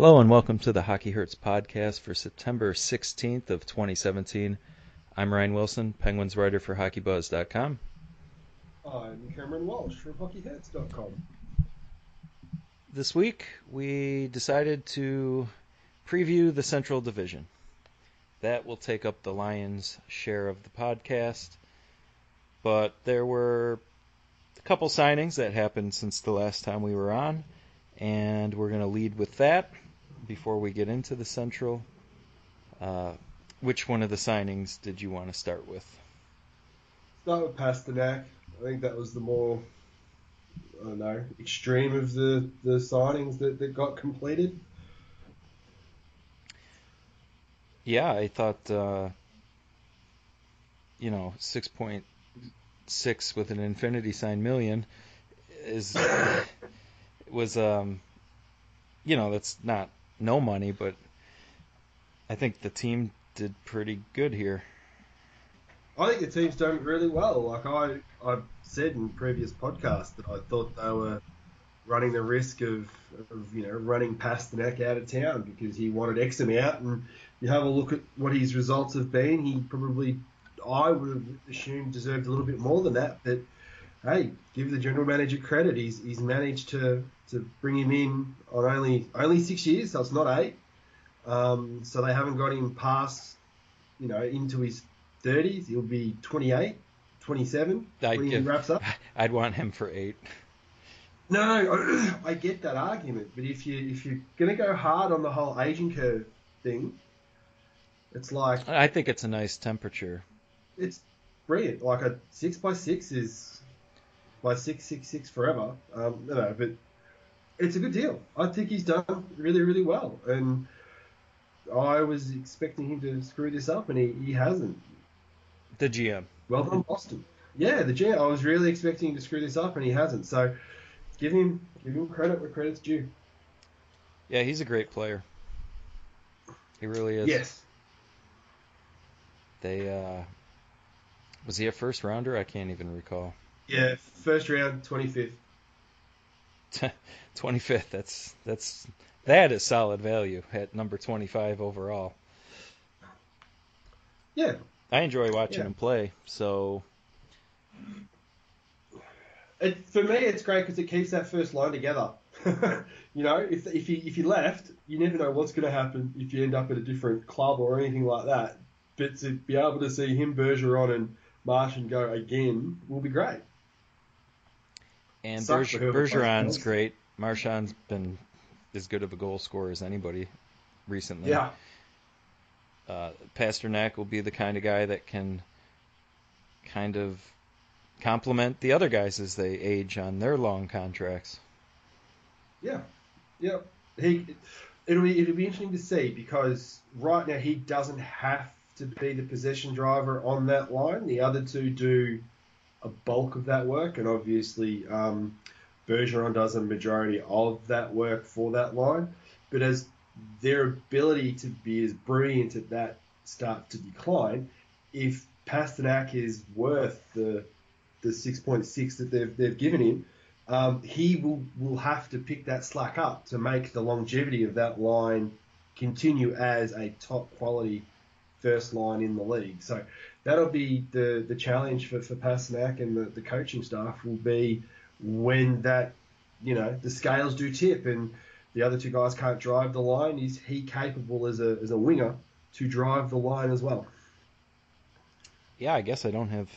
Hello and welcome to the Hockey Hurts podcast for September 16th of 2017. I'm Ryan Wilson, Penguins writer for HockeyBuzz.com. I'm Cameron Walsh from HockeyHurts.com. This week we decided to preview the Central Division. That will take up the Lions' share of the podcast, but there were a couple signings that happened since the last time we were on and we're going to lead with that before we get into the Central. Uh, which one of the signings did you want to start with? Start with Pastrnak. I think that was the more, I don't know, extreme of the, the signings that, that got completed. Yeah, I thought, uh, you know, 6.6 with an infinity sign million is was um, you know that's not no money, but I think the team did pretty good here. I think the team's done really well. Like I I've said in previous podcasts that I thought they were running the risk of, of you know running Pastrnak out of town because he wanted X out, and you have a look at what his results have been. He probably I would have assumed deserved a little bit more than that, but hey, give the general manager credit. He's he's managed to to bring him in on only only six years, so it's not eight. Um, so they haven't got him past, you know, into his 30s. He'll be 28, 27 I'd when give, he wraps up. I'd want him for eight. No, I get that argument, but if you if you're gonna go hard on the whole aging curve thing, it's like I think it's a nice temperature. It's brilliant. Like a six by six is by six six six forever. Um, you know, but it's a good deal. I think he's done really really well, and I was expecting him to screw this up, and he, he hasn't. The GM. Well done, Boston. Yeah, the GM. I was really expecting him to screw this up, and he hasn't. So give him give him credit where credit's due. Yeah, he's a great player. He really is. Yes. They uh was he a first rounder? I can't even recall. Yeah, first round, 25th. 25th. That's that's that is solid value at number 25 overall. Yeah. I enjoy watching yeah. him play. So it, for me, it's great because it keeps that first line together. you know, if if you if you left, you never know what's going to happen if you end up at a different club or anything like that. But to be able to see him, Bergeron, and Marchand go again will be great. And Berger- Bergeron's great. Marchand's been as good of a goal scorer as anybody recently. Yeah. Uh, Pastrnak will be the kind of guy that can kind of complement the other guys as they age on their long contracts. Yeah, yeah. He it'll be it'll be interesting to see because right now he doesn't have to be the possession driver on that line. The other two do a bulk of that work, and obviously um, Bergeron does a majority of that work for that line. But as their ability to be as brilliant at that start to decline, if Pastrnak is worth the the 6.6 that they've they've given him, um, he will will have to pick that slack up to make the longevity of that line continue as a top quality first line in the league. So that'll be the, the challenge for, for Pastrnak and the, the coaching staff will be when that, you know, the scales do tip and the other two guys can't drive the line, is he capable as a, as a winger to drive the line as well? Yeah, I guess I don't have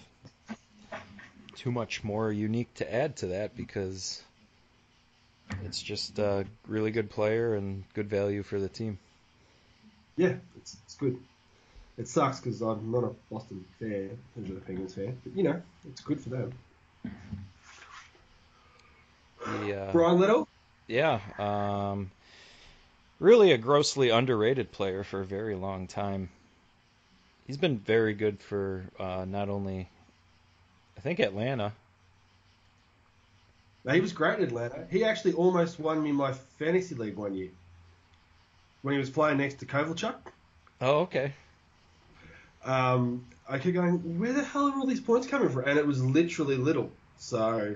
too much more unique to add to that because it's just a really good player and good value for the team. Yeah, it's, it's good it sucks because I'm not a Boston fan, I'm a Penguins fan, but you know, it's good for them. The, uh, Bryan Little? Yeah. Um, really a grossly underrated player for a very long time. He's been very good for uh, not only, I think, Atlanta. he was great in Atlanta. He actually almost won me my fantasy league one year when he was playing next to Kovalchuk. Oh, okay um, I kept going, where the hell are all these points coming from? And it was literally little. So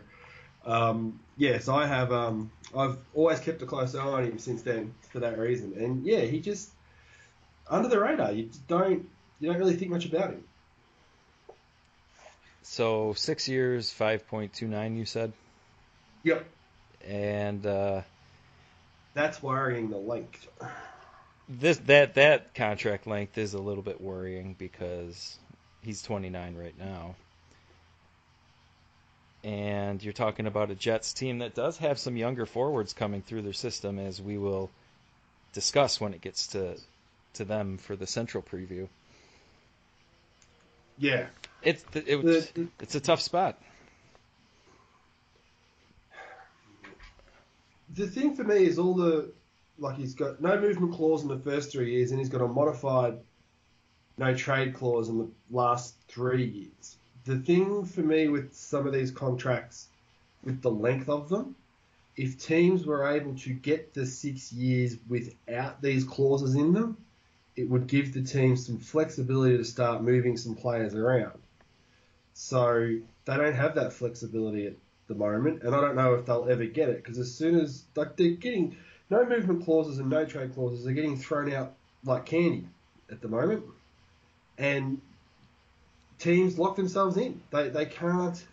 Um, yes, I have. Um, I've always kept a close eye on him since then for that reason. And yeah, he just under the radar. You don't you don't really think much about him. So six years, five point two nine. You said. Yep. And uh, that's worrying. The length. This that that contract length is a little bit worrying because he's 29 right now. And you're talking about a Jets team that does have some younger forwards coming through their system, as we will discuss when it gets to to them for the Central preview. Yeah, it's it, the, it's a tough spot. The thing for me is all the like he's got no movement clause in the first three years, and he's got a modified no trade clause in the last three years. The thing for me with some of these contracts, with the length of them, if teams were able to get the six years without these clauses in them, it would give the team some flexibility to start moving some players around. So they don't have that flexibility at the moment, and I don't know if they'll ever get it because as soon as like they're getting no movement clauses and no trade clauses, they're getting thrown out like candy at the moment, and teams lock themselves in. They they can't.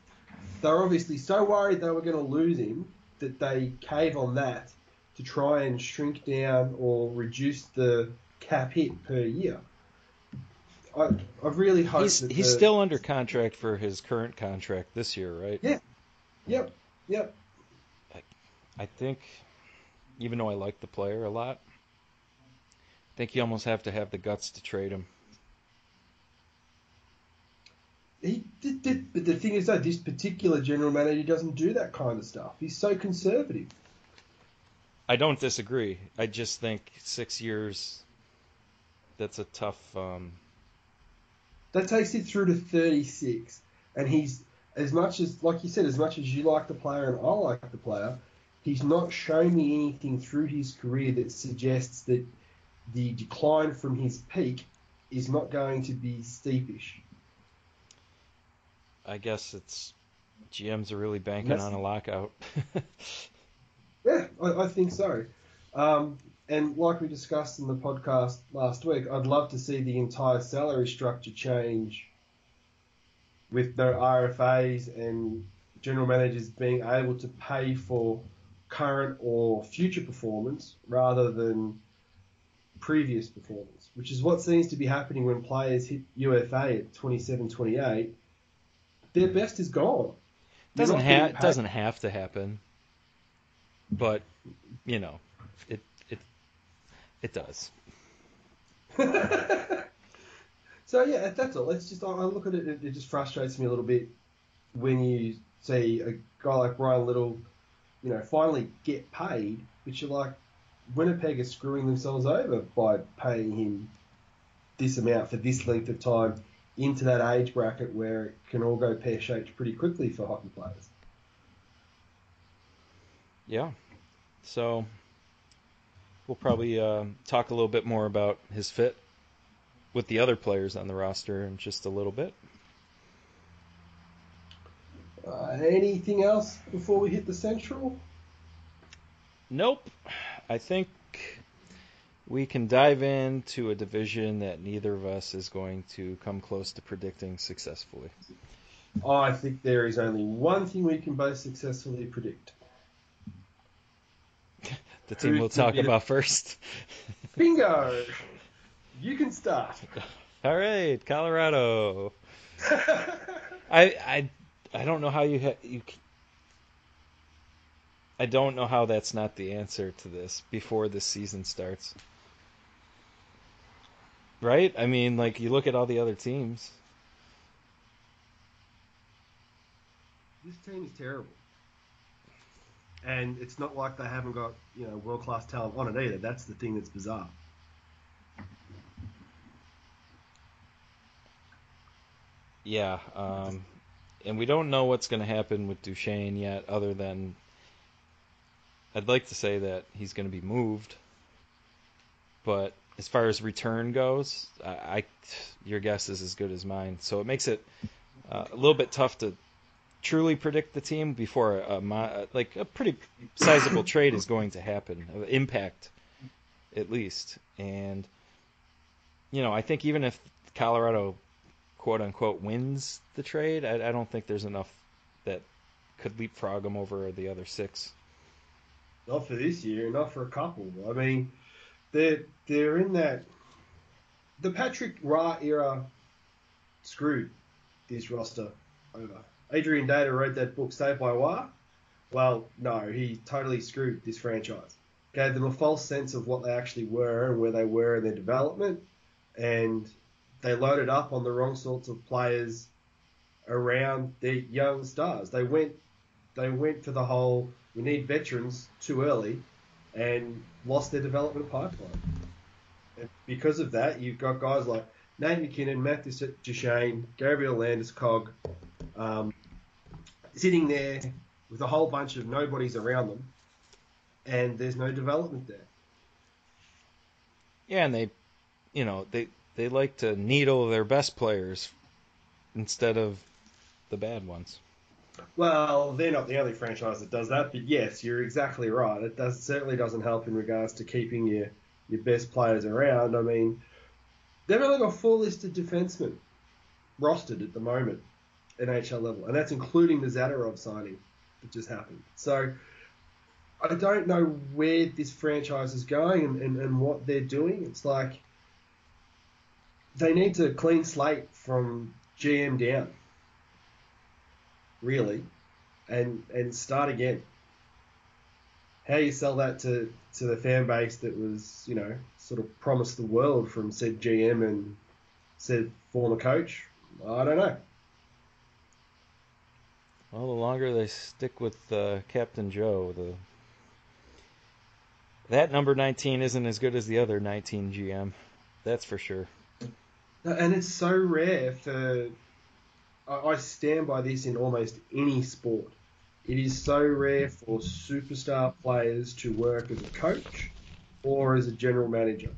They're obviously so worried they were going to lose him that they cave on that to try and shrink down or reduce the cap hit per year. I, I really hope he's, that he's the, still under contract for his current contract this year, right? Yeah. Yep. Yep. I, I think, even though I like the player a lot, I think you almost have to have the guts to trade him. He did, did, but the thing is though, this particular general manager doesn't do that kind of stuff. He's so conservative. I don't disagree. I just think six years. That's a tough. Um... That takes it through to thirty-six, and he's as much as, like you said, as much as you like the player and I like the player, he's not shown me anything through his career that suggests that the decline from his peak is not going to be steepish. I guess it's GMs are really banking on a lockout. yeah, I, I, think so. Um, and like we discussed in the podcast last week, I'd love to see the entire salary structure change with no RFAs and general managers being able to pay for current or future performance rather than previous performance, which is what seems to be happening when players hit UFA at 27, 28 their best is gone. Doesn't have doesn't have to happen, but you know, it it it does. so yeah, that's all. It's just I look at it. It just frustrates me a little bit when you see a guy like Bryan Little, you know, finally get paid, but you're like, Winnipeg is screwing themselves over by paying him this amount for this length of time into that age bracket where it can all go pear shaped pretty quickly for hockey players. Yeah. So we'll probably uh, talk a little bit more about his fit with the other players on the roster in just a little bit. Uh, anything else before we hit the central? Nope. I think we can dive into a division that neither of us is going to come close to predicting successfully. I think there is only one thing we can both successfully predict. the team we'll talk about first. Bingo! You can start. All right, Colorado. I I I don't know how you ha- you. I don't know how that's not the answer to this before this season starts. Right? I mean, like you look at all the other teams. This team is terrible. And it's not like they haven't got, you know, world class talent on it either. That's the thing that's bizarre. Yeah, um, and we don't know what's going to happen with Duchene yet, other than I'd like to say that he's going to be moved, but as far as return goes, I, I, your guess is as good as mine. So it makes it uh, a little bit tough to truly predict the team before a, a like a pretty sizable trade is going to happen, impact at least. And you know, I think even if Colorado quote unquote wins the trade, I, I don't think there's enough that could leapfrog them over the other six. Not for this year, not for a couple. I mean, they're they're in that the Patrick Roy era screwed this roster over. Adrian Dater wrote that book, Saved by Wire. Well, no, he totally screwed this franchise. Gave them a false sense of what they actually were and where they were in their development, and they loaded up on the wrong sorts of players around their young stars. They went, they went for the whole we need veterans too early, and lost their development pipeline. And because of that, you've got guys like Nate MacKinnon, Matt Duchene, Gabriel Landeskog, um, sitting there with a whole bunch of nobodies around them, and there's no development there. Yeah, and they, you know, they they like to needle their best players instead of the bad ones. Well, they're not the only franchise that does that, but yes, you're exactly right. It does certainly doesn't help in regards to keeping your your best players around. I mean, they've only got four listed defensemen rostered at the moment, NHL level, and that's including the Zadorov signing that just happened. So I don't know where this franchise is going and, and, and what they're doing. It's like they need to clean slate from GM down, really, and and start again. How you sell that to, to the fan base that was, you know, sort of promised the world from said GM and said former coach, I don't know. Well, the longer they stick with uh, Captain Joe, the that number 19 isn't as good as the other 19 GM. That's for sure. And it's so rare for. I stand by this in almost any sport. It is so rare for superstar players to work as a coach or as a general manager.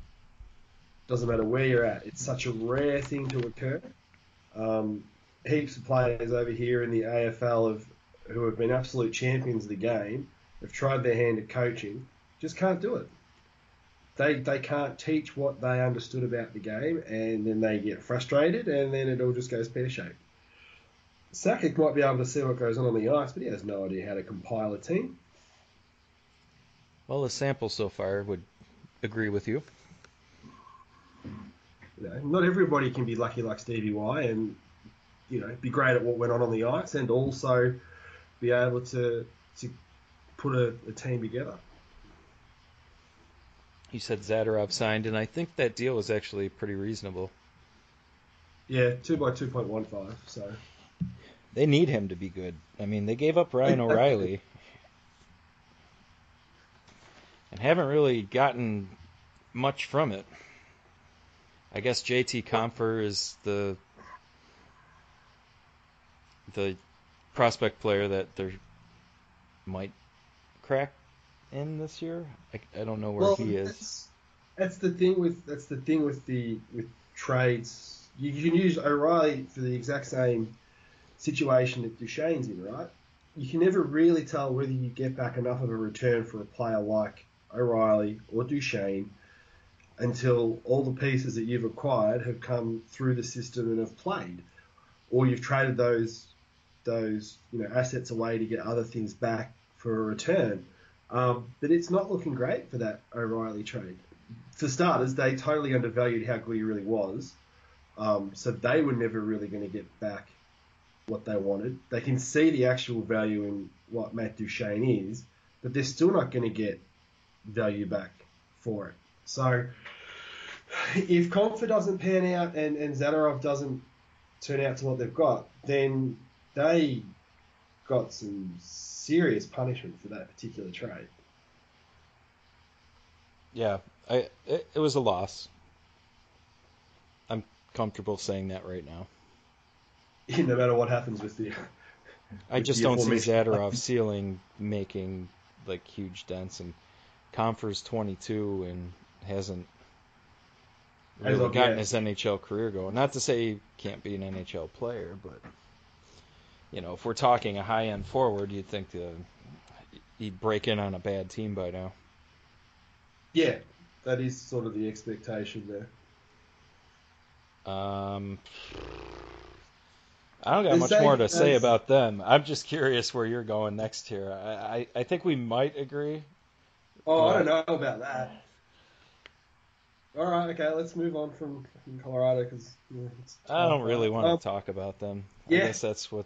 Doesn't matter where you're at. It's such a rare thing to occur. Um, heaps of players over here in the AFL have, who have been absolute champions of the game have tried their hand at coaching, just can't do it. They, they can't teach what they understood about the game, and then they get frustrated, and then it all just goes pear shaped. Sakic might be able to see what goes on on the ice, but he has no idea how to compile a team. Well, the sample so far would agree with you. You know, not everybody can be lucky like Stevie Y and you know be great at what went on on the ice and also be able to to put a, a team together. You said Zadorov signed, and I think that deal was actually pretty reasonable. Yeah, two by two point one five. So they need him to be good. I mean, they gave up Ryan O'Reilly, and haven't really gotten much from it. I guess JT Compher is the the prospect player that they might crack in this year. I, I don't know where well, he is. That's, that's, the thing with that's the thing with the with trades. You, you can use O'Reilly for the exact same situation that Duchene's in, right? You can never really tell whether you get back enough of a return for a player like O'Reilly or Duchene until all the pieces that you've acquired have come through the system and have played, or you've traded those those you know assets away to get other things back for a return. Um, but it's not looking great for that O'Reilly trade. For starters, they totally undervalued how good he really was, um, so they were never really going to get back what they wanted. They can see the actual value in what Matt Duchene is, but they're still not going to get value back for it. So if Compher doesn't pan out and, and doesn't turn out to what they've got, then they got some serious punishment for that particular trade. Yeah, I it, it was a loss. I'm comfortable saying that right now. no matter what happens with the. I just don't see Zadorov ceiling making like huge dents, and Compher's 22 and hasn't really gotten his NHL career going. Not to say he can't be an NHL player, but you know, if we're talking a high end forward, you'd think the, he'd break in on a bad team by now. Yeah, that is sort of the expectation there. Um, I don't got The much same more to say about them. I'm just curious where you're going next here. I, I, I think we might agree. Oh, I don't know about that. All right, okay, let's move on from, from Colorado because I don't really want to Um, talk about them. yeah. I guess that's what.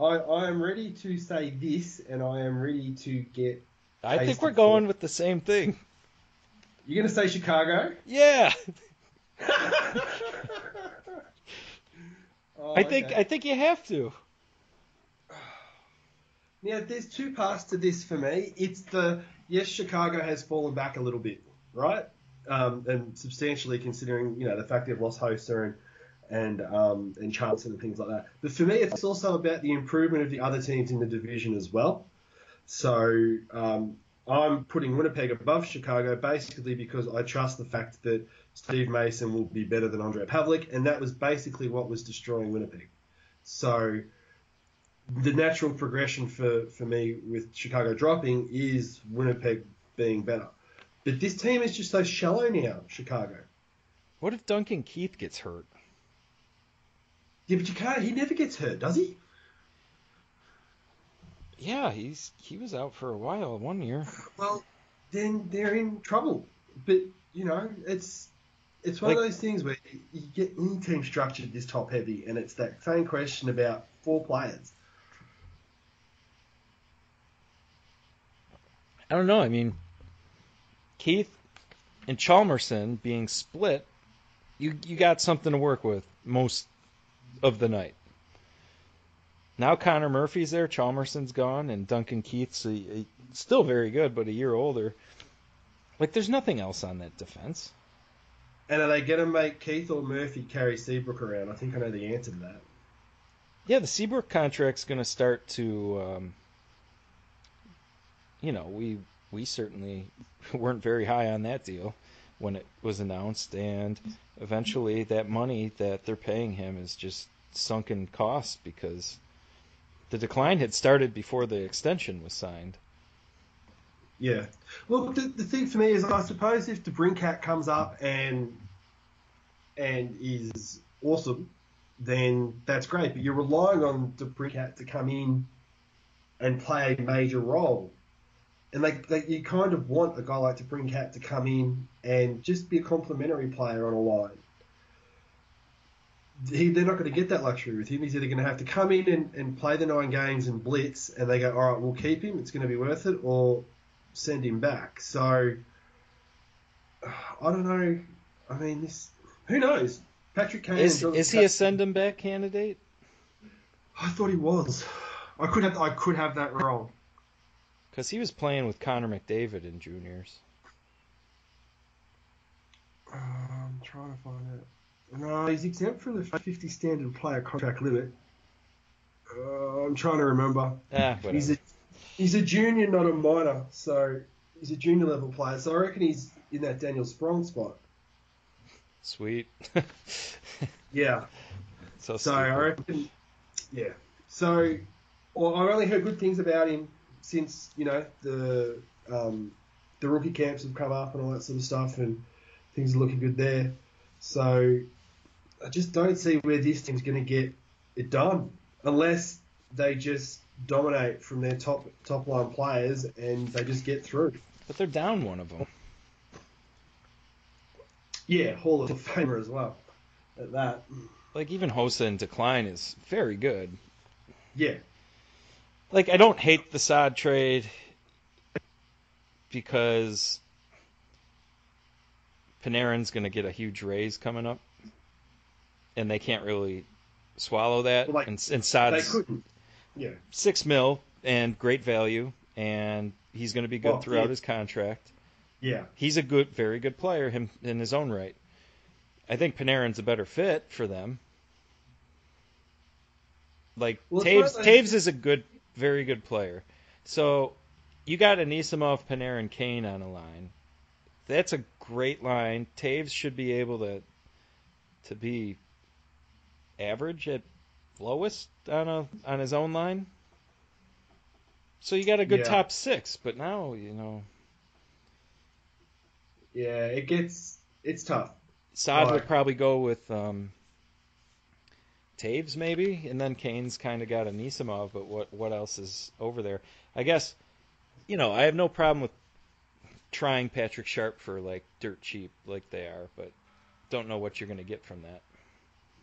I, I am ready to say this, and I am ready to get. I think we're going with the same thing. You're gonna say Chicago? Yeah, Oh, I think okay. I think you have to. Now, there's two parts to this for me. It's the yes, Chicago has fallen back a little bit, right? Um, and substantially considering you know the fact they've lost Hossa and and um, and Charleston and things like that. But for me, it's also about the improvement of the other teams in the division as well. So um, I'm putting Winnipeg above Chicago basically because I trust the fact that Steve Mason will be better than Ondrej Pavelec, and that was basically what was destroying Winnipeg. So the natural progression for, for me with Chicago dropping is Winnipeg being better. But this team is just so shallow now, Chicago. What if Duncan Keith gets hurt? Yeah, but you can't. He never gets hurt, does he? Yeah, he's he was out for a while one year. Well, then they're in trouble. But you know, it's it's one Like- of those things where you get any team structured this top heavy, and it's that same question about four players. I don't know. I mean, Keith and Hjalmarsson being split, you you got something to work with most of the night. Now Connor Murphy's there, Hjalmarsson's gone, and Duncan Keith's a, a- still very good, but a year older. Like, there's nothing else on that defense. And are they going to make Keith or Murphy carry Seabrook around? I think I know the answer to that. Yeah, the Seabrook contract's going to start to, um, you know, we we certainly weren't very high on that deal when it was announced, and eventually that money that they're paying him is just sunken cost because the decline had started before the extension was signed. Yeah. Well, the, the thing for me is, I suppose if DeBrincat comes up and and is awesome, then that's great. But you're relying on DeBrincat to come in and play a major role, and like, like you kind of want a guy like to bring Brinkat to come in and just be a complementary player on a line. He, they're not going to get that luxury with him. He's either going to have to come in and, and play the nine games and blitz, and they go, all right, we'll keep him. It's going to be worth it, or send him back. So I don't know. I mean, this who knows? Patrick Kane Is is he a send him back candidate? I thought he was. I could have. I could have that wrong. Because he was playing with Connor McDavid in juniors. Uh, I'm trying to find it. No, he's exempt from the 50 standard player contract limit. Uh, I'm trying to remember. Ah, whatever. He's a he's a junior, not a minor. So he's a junior level player. So I reckon he's in that Daniel Sprong spot. Sweet. Yeah. so So I reckon, yeah. So, well, I've only heard good things about him since you know the um, the rookie camps have come up and all that sort of stuff, and things are looking good there. So, I just don't see where this team's going to get it done unless they just dominate from their top top line players and they just get through. But they're down one of them. Yeah, Hall of Famer as well. At that, Like even Hossa in decline is very good. yeah, Like I don't hate the Saad trade because Panarin's going to get a huge raise coming up, and they can't really swallow that. Well, like, and, and. Yeah, six mil and great value, and he's going to be good Well, throughout yeah. his contract. yeah. He's a good, very good player him in his own right. I think Panarin's a better fit for them. Like Well, Toews, like- Toews is a good, very good player. So you got Anisimov, Panarin, Kane on a line. That's a great line. Toews should be able to to be average at lowest on a on his own line. So you got a good Yeah. top six, but now you know Yeah, it gets it's tough. Saad would probably go with um, Toews maybe, and then Kane's kind of got Anisimov, but what what else is over there? I guess you know I have no problem with trying Patrick Sharp for like dirt cheap like they are, but don't know what you're going to get from that.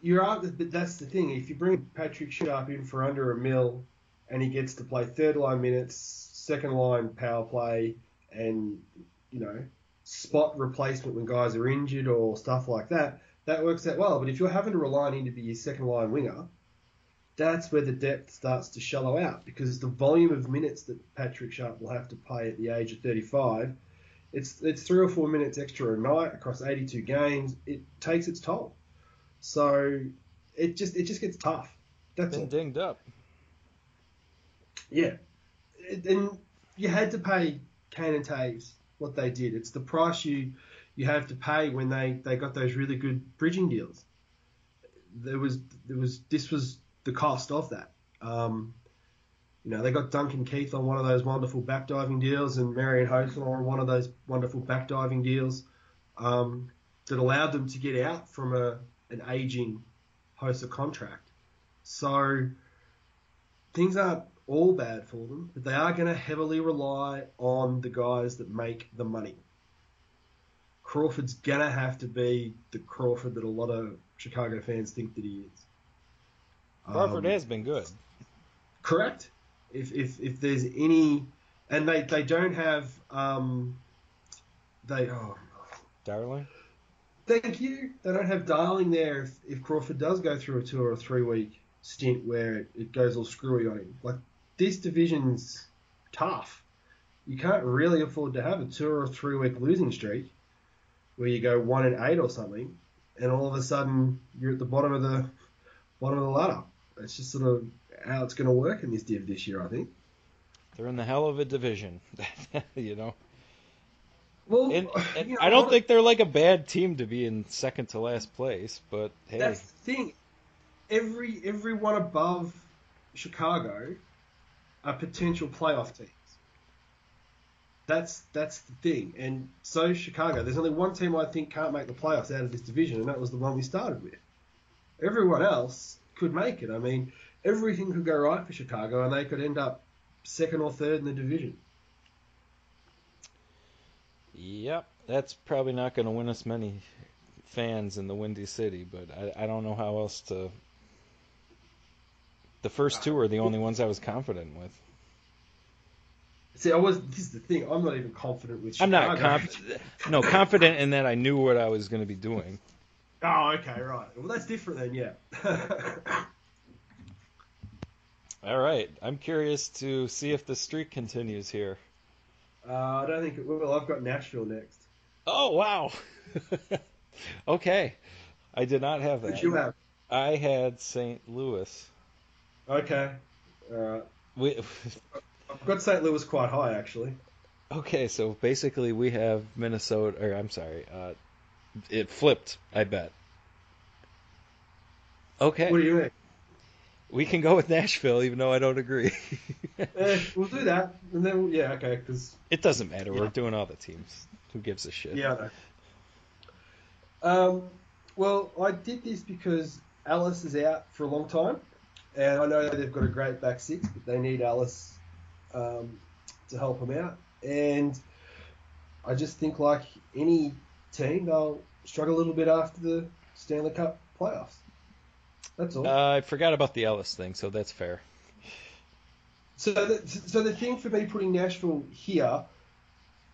You're out, but that's the thing. If you bring Patrick Sharp in for under a mil, and he gets to play third line minutes, second line power play, and you know spot replacement when guys are injured or stuff like that, that works out well. But if you're having to rely on him to be your second line winger, that's where the depth starts to shallow out because the volume of minutes that Patrick Sharp will have to play at the age of 35, it's it's three or four minutes extra a night across 82 games. It takes its toll. So it just it just gets tough. That's Been all. dinged up. Yeah, It- and you had to pay Kane and Toews what they did. It's the price you you have to pay when they, they got those really good bridging deals. There was there was this was the cost of that. Um, you know, they got Duncan Keith on one of those wonderful backdiving deals and Marian Hossa on one of those wonderful backdiving deals um, that allowed them to get out from a an aging Hossa contract. So things aren't all bad for them, but they are going to heavily rely on the guys that make the money. Crawford's going to have to be the Crawford that a lot of Chicago fans think that he is. Crawford Um, has been good. Correct. If, if, if there's any, and they, they don't have, um, they, oh, Darling. Thank you. They don't have Darling there if, if Crawford does go through a two or a three week stint where it, it goes all screwy on him. Like this division's tough. You can't really afford to have a two or a three week losing streak where you go one and eight or something, and all of a sudden you're at the bottom of the bottom of the ladder. It's just sort of how it's going to work in this div this year, I think. They're in the hell of a division, you know. Well, And, and you know, I don't think they're like a bad team to be in second to last place, but hey, That's the thing. Every everyone above Chicago are potential playoff teams. That's that's the thing. And so Chicago, there's only one team I think can't make the playoffs out of this division, and that was the one we started with. Everyone else could make it. I mean, everything could go right for Chicago, and they could end up second or third in the division. Yep, that's probably not going to win us many fans in the Windy City, but I, I don't know how else to. The first two are the only ones I was confident with. See, I was. This is the thing. I'm not even confident with. I'm not confident. No, confident in that I knew what I was going to be doing. Oh, okay, right. Well, that's different then. Yeah. All right, I'm curious to see if the streak continues here. Uh, I don't think it will. I've got Nashville next. Oh wow. okay, I did not have What that. you have? I had St. Louis. Okay. All right. We, I've got St. Louis quite high actually. okay, so basically we have Minnesota, or I'm sorry, uh, it flipped. I bet. Okay, What do you mean? we can go with Nashville, even though I don't agree. Eh, we'll do that, and then we'll, yeah, okay, because it doesn't matter. We're doing all the teams. Who gives a shit? yeah, Um, well, I did this because Ellis is out for a long time, and I know they've got a great back six, but they need Ellis um, to help them out, and I just think like any team, they'll struggle a little bit after the Stanley Cup playoffs. That's all. Uh, I forgot about the Ellis thing, so that's fair. So, the, so the thing for me putting Nashville here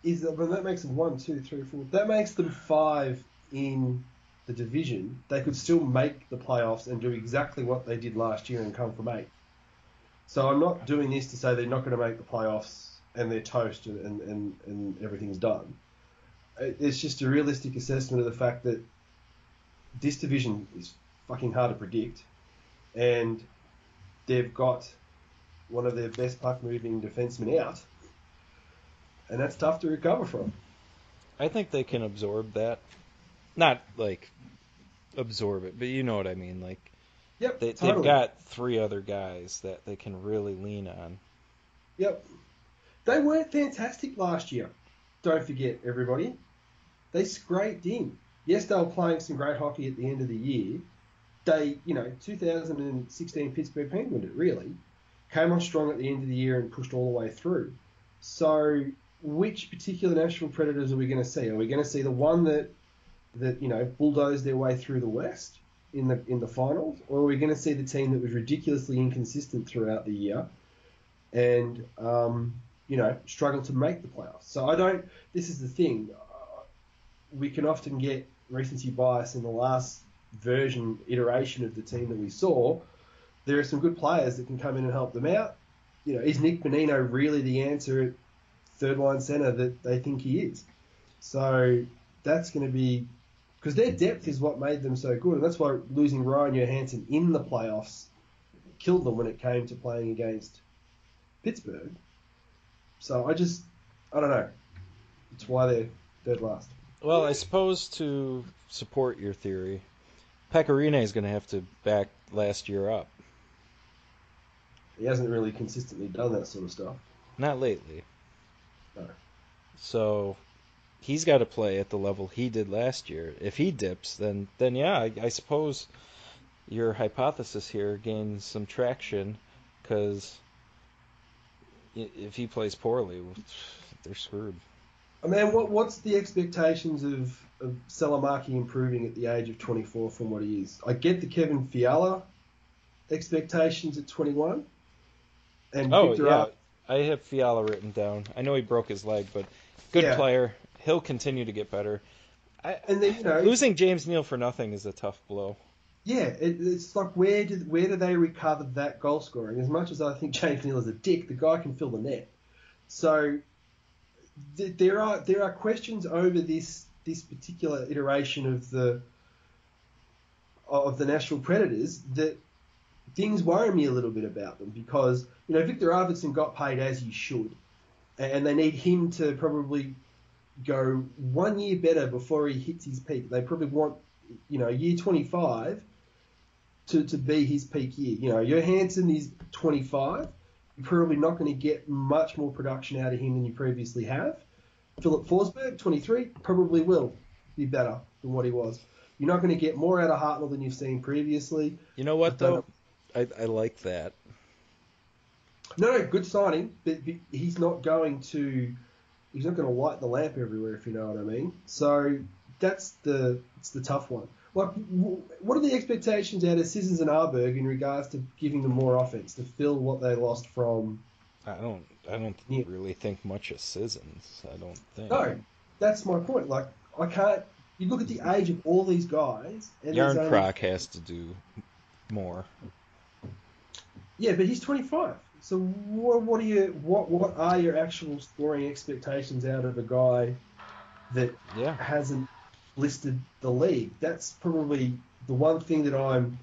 is that when that makes them one, two, three, four. That makes them five in the division. They could still make the playoffs and do exactly what they did last year and come from eight. So I'm not doing this to say they're not going to make the playoffs and they're toast and, and, and, everything's done. It's just a realistic assessment of the fact that this division is fucking hard to predict, and they've got one of their best puck moving defensemen out, and that's tough to recover from. I think they can absorb that. Not like absorb it, but you know what I mean. Like Yep, They, totally. They've got three other guys that they can really lean on. Yep. They weren't fantastic last year. Don't forget, everybody. They scraped in. Yes, they were playing some great hockey at the end of the year. They, you know, 2016 Pittsburgh Penguins, it really came on strong at the end of the year and pushed all the way through. So, which particular Nashville Predators are we going to see? Are we going to see the one that that you know bulldozed their way through the West in the in the finals, or are we going to see the team that was ridiculously inconsistent throughout the year and um, you know struggle to make the playoffs? So I don't. This is the thing. Uh, we can often get recency bias in the last version iteration of the team that we saw. There are some good players that can come in and help them out. You know, is Nick Bonino really the answer at third line center that they think he is? So that's going to be because their depth is what made them so good, and that's why losing Ryan Johansen in the playoffs killed them when it came to playing against Pittsburgh. So I just, I don't know. It's why they're dead last. Well, I suppose to support your theory, Pekka Rinne is going to have to back last year up. He hasn't really consistently done that sort of stuff. Not lately. No. So he's got to play at the level he did last year. If he dips, then then yeah, I, I suppose your hypothesis here gains some traction because if he plays poorly, they're screwed. I mean, what what's the expectations of, of Salomaki improving at the age of 24 from what he is? I get the Kevin Fiala expectations at 21. And Oh Viktor yeah, Ar- I have Fiala written down. I know he broke his leg, but good Yeah. player. He'll continue to get better. I, and then you know, losing James Neal for nothing is a tough blow. yeah, it, it's like where did where do they recover that goal scoring? As much as I think James Neal is a dick, the guy can fill the net. So th- there are there are questions over this this particular iteration of the of the Nashville Predators that things worry me a little bit about them because you know Viktor Arvidsson got paid as he should, and they need him to probably go one year better before he hits his peak. They probably want you know year 25 to, to be his peak year. You know Johansen is 25. You're probably not going to get much more production out of him than you previously have. Filip Forsberg, 23, probably will be better than what he was. You're not going to get more out of Hartnell than you've seen previously. You know what I though? I, I like that. No, no, good signing, but he's not going to he's not going to light the lamp everywhere, if you know what I mean. So that's the it's the tough one. Like, what are the expectations out of Sissons and Aberg in regards to giving them more offense to fill what they lost from? I don't I don't Yeah. really think much of Sissons. I don't think. No, that's my point. Like, I can't. You look at the age of all these guys, and Yarn only- has to do more. Yeah, but he's 25. So what, what are you what what are your actual scoring expectations out of a guy that Yeah. hasn't listed the league? That's probably the one thing that I'm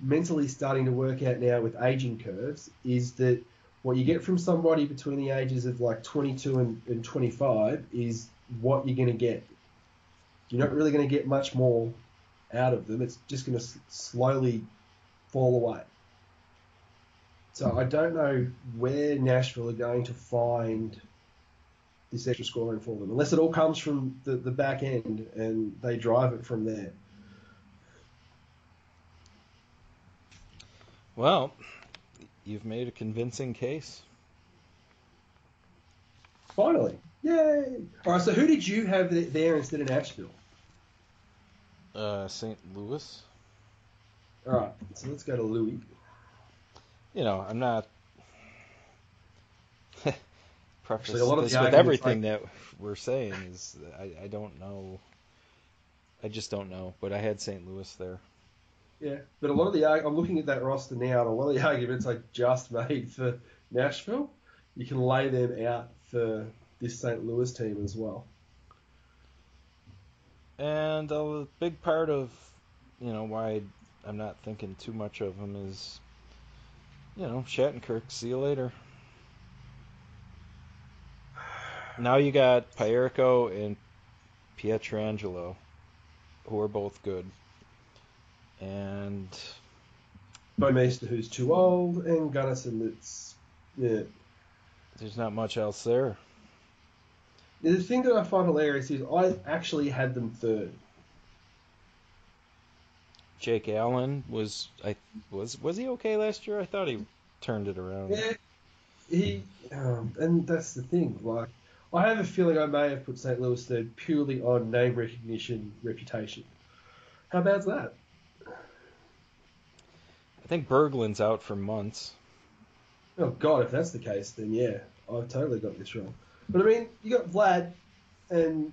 mentally starting to work out now with aging curves is that what you get from somebody between the ages of like 22 and, and 25 is what you're going to get. You're not really going to get much more out of them. It's just going to s- slowly fall away. So I don't know where Nashville are going to find this extra scoring for them, unless it all comes from the, the back end and they drive it from there. Well, you've made a convincing case. Finally, yay! All right, so who did you have there instead of Nashville? Uh, St. Louis. All right, so let's go to Louis. You know, I'm not. preface Actually, a lot of this with everything that we're saying is I, I don't know. I just don't know, but I had St. Louis there. Yeah, but a lot of the I'm looking at that roster now, and a lot of the arguments I just made for Nashville, you can lay them out for this St. Louis team as well. And a big part of, you know, why I'm not thinking too much of them is, you know, Shattenkirk. See you later. Now you got Parayko and Pietrangelo, who are both good. And Bouwmeester, who's too old, and Gunnarsson, that's yeah. There's not much else there. The thing that I find hilarious is I actually had them third. Jake Allen was I was was he okay last year? I thought he turned it around. Yeah, he, um, and that's the thing. Like, I have a feeling I may have put St. Louis third purely on name recognition, reputation. How bad's that? I think Berglund's out for months. Oh God, if that's the case, then yeah, I've totally got this wrong. But I mean, you got Vlad, and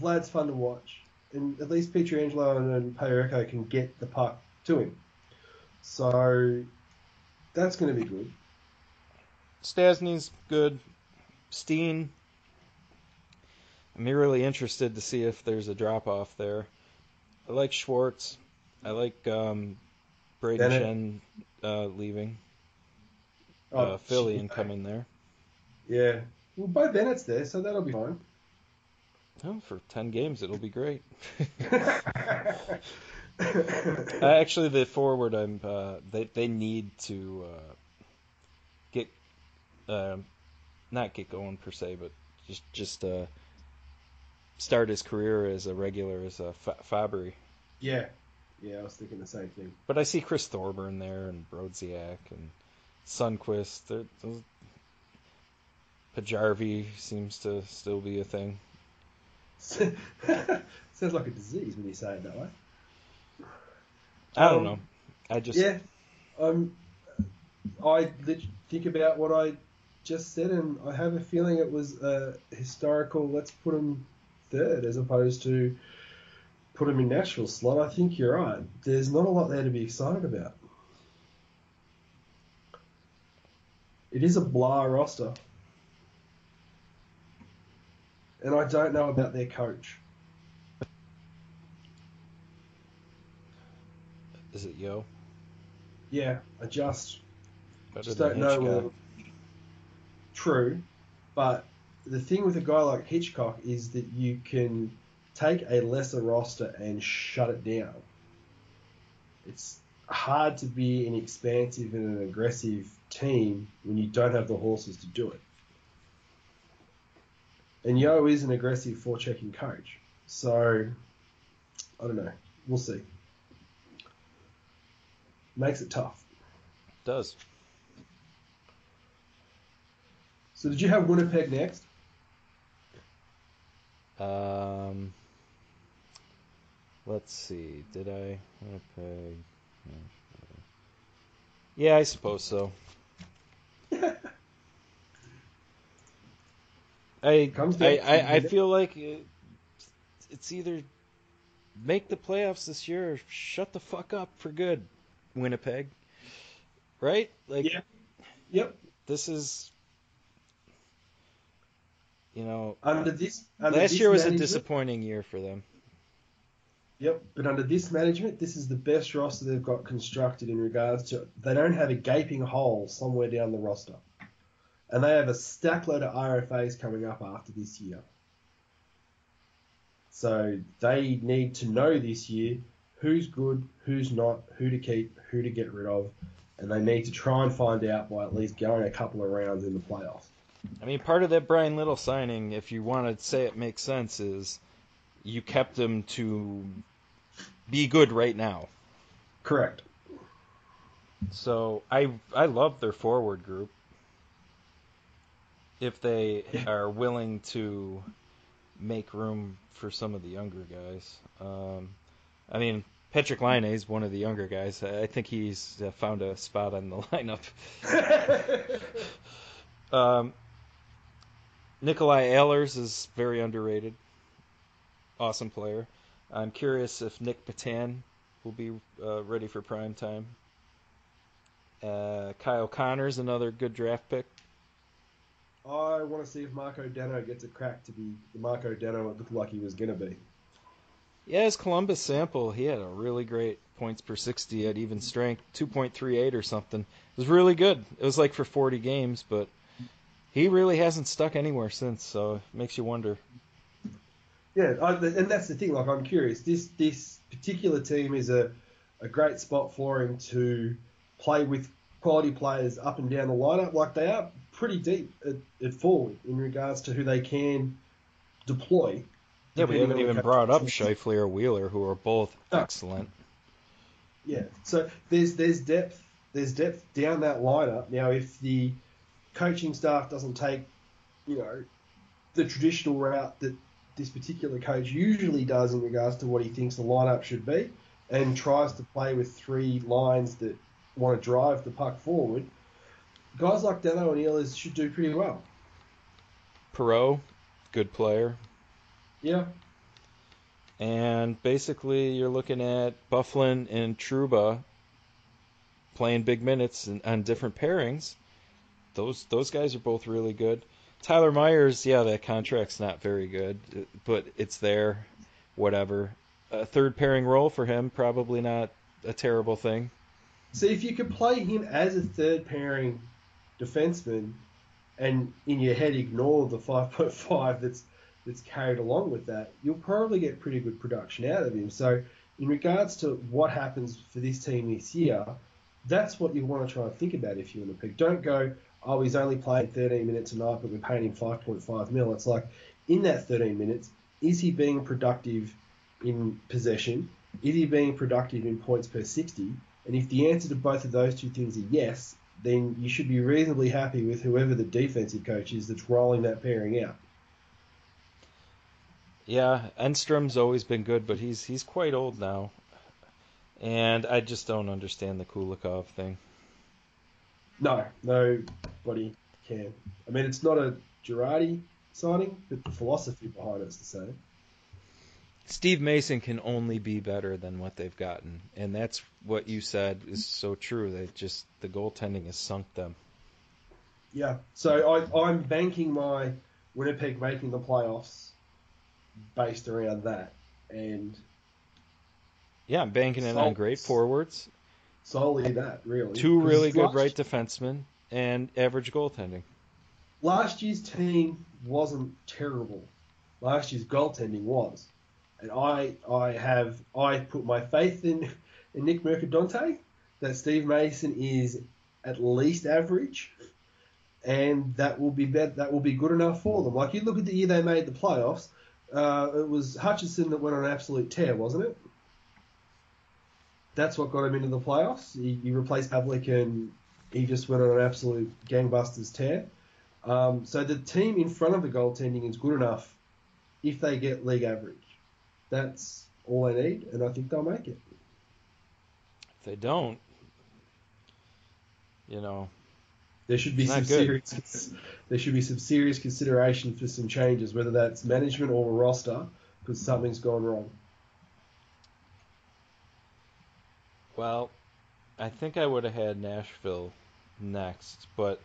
Vlad's fun to watch, and at least Pietrangelo and, and Parayko can get the puck to him. So that's going to be good. Stastny's good. Steen. I'm really interested to see if there's a drop off there. I like Schwartz. I like um, Brayden Bennett. Schenn uh, leaving. Oh, uh, Philly shit. incoming there. Yeah. Well, Beau Bennett's there, so that'll be fine. Oh, for 10 games, it'll be great. Uh, actually, the forward, I'm uh, they they need to uh, get um not get going per se, but just just uh, start his career as a regular as a Fabbri. yeah. Yeah, I was thinking the same thing. But I see Chris Thorburn there and Brodziak and Sundqvist. Paajarvi seems to still be a thing. Sounds like a disease when you say it that way. I don't Um, know. I just Yeah, um, I think about what I just said, and I have a feeling it was a historical. Let's put them third as opposed to put them in Nashville slot. I think you're right. There's not a lot there to be excited about. It is a blah roster, and I don't know about their coach. is it Yeo? Yeah, I just Better just don't know. Whether- True, but the thing with a guy like Hitchcock is that you can take a lesser roster and shut it down. It's hard to be an expansive and an aggressive team when you don't have the horses to do it. And Yeo is an aggressive four checking coach, so I don't know. We'll see. Makes it tough. does. So did you have Winnipeg next? Um, let's see. Did I Winnipeg? Yeah, I suppose so. I I, I, I feel like it, it's either make the playoffs this year or shut the fuck up for good, Winnipeg. Right? Like Yeah. Yep. this is you know Under this, under last this year was a disappointing year for them. Yep, but under this management, this is the best roster they've got constructed in regards to they don't have a gaping hole somewhere down the roster, and they have a stack load of RFAs coming up after this year. So they need to know this year who's good, who's not, who to keep, who to get rid of, and they need to try and find out by at least going a couple of rounds in the playoffs. I mean, part of that Bryan Little signing, if you want to say it makes sense, is you kept him to be good right now. Correct. So I I love their forward group. If they are willing to make room for some of the younger guys, um, I mean Patrik Laine is one of the younger guys. I think he's uh, found a spot on the lineup. Um, Nikolai Ehlers is very underrated. Awesome player. I'm curious if Nic Petan will be uh, ready for prime time. Uh, Kyle Connor's another good draft pick. I want to see if Marco Dano gets a crack to be the Marco Dano it looked like he was going to be. Yeah, his Columbus sample, he had a really great points per 60 at even strength, 2.38 or something. It was really good. It was like for 40 games, but he really hasn't stuck anywhere since, so it makes you wonder. Yeah, I, and that's the thing. Like, I'm curious. This this particular team is a, a great spot for him to play with quality players up and down the lineup. Like they are pretty deep at, at forward in regards to who they can deploy. Yeah, we haven't even brought up. Scheifele or Wheeler, who are both No. excellent. Yeah, so there's there's depth there's depth down that lineup. Now, if the coaching staff doesn't take, you know, the traditional route that this particular coach usually does in regards to what he thinks the lineup should be, and tries to play with three lines that want to drive the puck forward, guys like Dano and Ehlers should do pretty well. Perreault, good player. Yeah, And basically, you're looking at Byfuglien and Trouba playing big minutes and, on different pairings. Those those guys are both really good. Tyler Myers, yeah, that contract's not very good, but it's there. Whatever. A third pairing role for him, probably not a terrible thing. See, if you could play him as a third pairing defenseman and in your head ignore the 5.5 that's that's carried along with that, you'll probably get pretty good production out of him. So, in regards to what happens for this team this year, that's what you want to try and think about if you're in the pick. Don't go, oh, he's only playing 13 minutes a night, but we're paying him 5.5 mil. It's like, in that 13 minutes, is he being productive in possession? Is he being productive in points per 60? And if the answer to both of those two things are yes, then you should be reasonably happy with whoever the defensive coach is that's rolling that pairing out. Yeah, Enstrom's always been good, but he's he's quite old now. And I just don't understand the Kulikov thing. No, nobody can. I mean, it's not a Girardi signing, but the philosophy behind it's the same. Steve Mason can only be better than what they've gotten, and that's what you said is so true. They just the goaltending has sunk them. Yeah. So I, I'm banking my Winnipeg making the playoffs based around that, and Yeah, I'm banking it on great forwards, solely that really. two really good right defensemen, and average goaltending. last year's team wasn't terrible. Last year's goaltending was, and I I have I put my faith in in Nick Mercadante that Steve Mason is at least average, and that will be bet that will be good enough for them. Like you look at the year they made the playoffs, uh, it was Hutchinson that went on an absolute tear, wasn't it? That's what got him into the playoffs. He, he replaced Pavelec and he just went on an absolute gangbusters tear. Um, so the team in front of the goaltending is good enough if they get league average. That's all they need, and I think they'll make it. If they don't, you know, There should be some good. serious. There should be some serious consideration for some changes, whether that's management or roster, because something's gone wrong. well, I think I would have had Nashville next, but